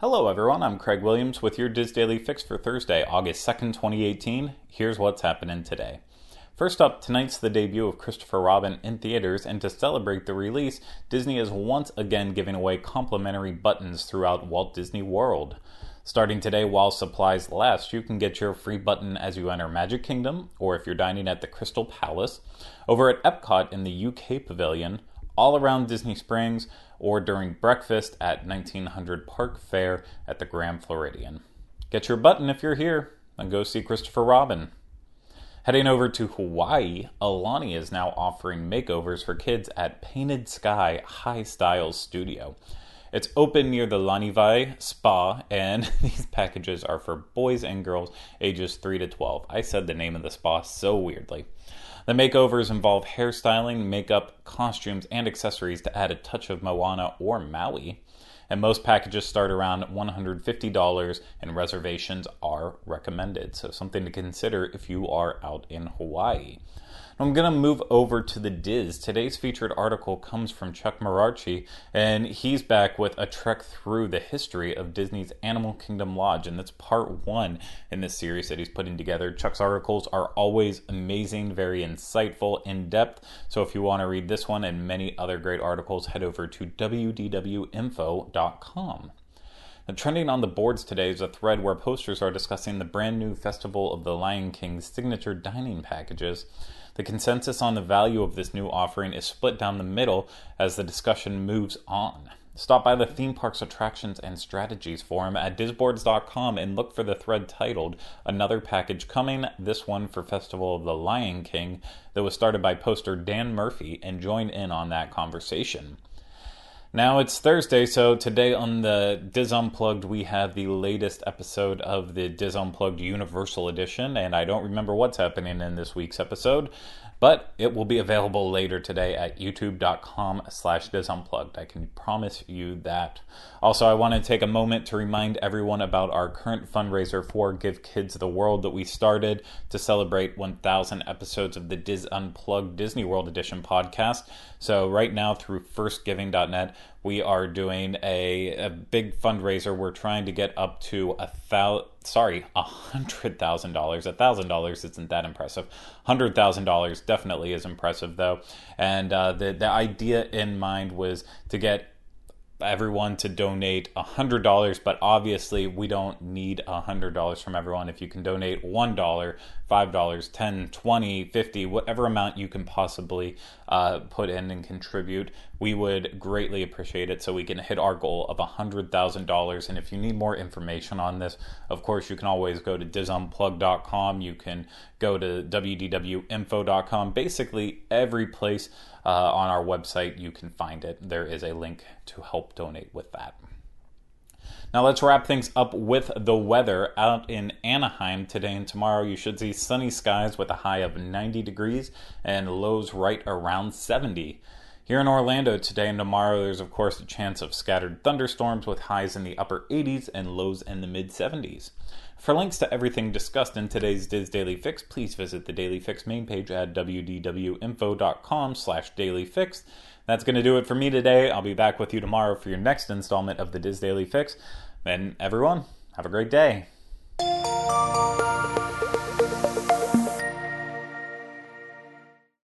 Hello, everyone. I'm Craig Williams with your DIS Daily Fix for Thursday, August 2nd, 2018. Here's what's happening today. First up, tonight's the debut of Christopher Robin in theaters, and to celebrate the release, Disney is once again giving away complimentary buttons throughout Walt Disney World. Starting today, while supplies last, you can get your free button as you enter Magic Kingdom, or if you're dining at the Crystal Palace, over at Epcot in the UK Pavilion, all around Disney Springs, or during breakfast at 1900 Park Fare at the Grand Floridian. Get your button if you're here and go see Christopher Robin. Heading over to Hawaii, Aulani is now offering makeovers for kids at Painted Sky High Styles Studio. It's open near the Lanivai Spa, and these packages are for boys and girls ages 3 to 12. I said the name of the spa so weirdly. The makeovers involve hairstyling, makeup, costumes, and accessories to add a touch of Moana or Maui. And most packages start around $150 and reservations are recommended. So, something to consider if you are out in Hawaii. I'm going to move over to the DIS. Today's featured article comes from Chuck Marachi, and he's back with a trek through the history of Disney's Animal Kingdom Lodge, and that's part one in this series that he's putting together. Chuck's articles are always amazing, very insightful, in depth. So if you want to read this one and many other great articles, head over to wdwinfo.com. Now, trending on the boards today is a thread where posters are discussing the brand new Festival of the Lion King's signature dining packages. The consensus on the value of this new offering is split down the middle as the discussion moves on. Stop by the Theme Parks Attractions and Strategies forum at disboards.com and look for the thread titled Another Package Coming, this one for Festival of the Lion King, that was started by poster Dan Murphy, and join in on that conversation. Now it's Thursday, so today on the DIS Unplugged, we have the latest episode of the DIS Unplugged Universal Edition, and I don't remember what's happening in this week's episode, but it will be available later today at youtube.com slash disunplugged. I can promise you that. Also, I want to take a moment to remind everyone about our current fundraiser for Give Kids the World that we started to celebrate 1,000 episodes of the DIS Unplugged Disney World Edition podcast. So right now through firstgiving.net, we are doing a, a big fundraiser. We're trying to get up to a thousand, sorry, a hundred thousand dollars. A thousand dollars isn't that impressive. Hundred thousand dollars definitely is impressive though. And uh, the the idea in mind was to get everyone to donate a hundred dollars but obviously we don't need a hundred dollars from everyone. If you can donate one dollar five dollars 10, 20, 50, whatever amount you can possibly uh, put in and contribute we would greatly appreciate it so we can hit our goal of a hundred thousand dollars. And if you need more information on this of course you can always go to disunplug.com you can go to wdwinfo.com basically every place uh, on our website, you can find it. There is a link to help donate with that. Now let's wrap things up with the weather out in Anaheim today and tomorrow. You should see sunny skies with a high of 90 degrees and lows right around 70. Here in Orlando today and tomorrow, there's of course a chance of scattered thunderstorms with highs in the upper 80s and lows in the mid 70s. For links to everything discussed in today's DIS Daily Fix, please visit the Daily Fix main page at wdwinfo.com slash dailyfix. That's going to do it for me today. I'll be back with you tomorrow for your next installment of the DIS Daily Fix. And everyone, have a great day.